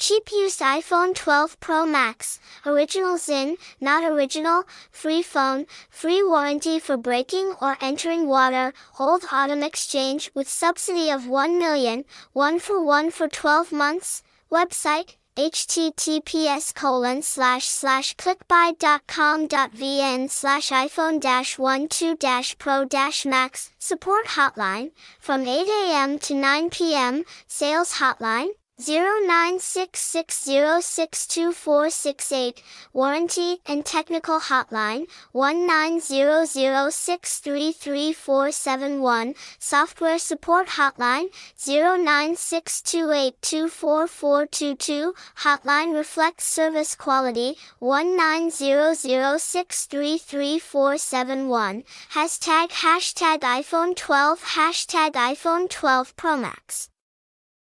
Cheap used iPhone 12 Pro Max, original ZIN, not original, free phone, free warranty for breaking or entering water, hold autumn exchange with subsidy of 1 million, one for one for 12 months, website, https colon slash slash clickbuy.com.vn slash iphone dash 12 dash pro dash max. Support hotline. From 8 a.m. to 9 p.m. sales hotline 0966062468, warranty and technical hotline 1900633471, software support hotline 0962824422, hotline reflects service quality 1900633471, hashtag hashtag iPhone 12 hashtag iPhone 12 Pro Max.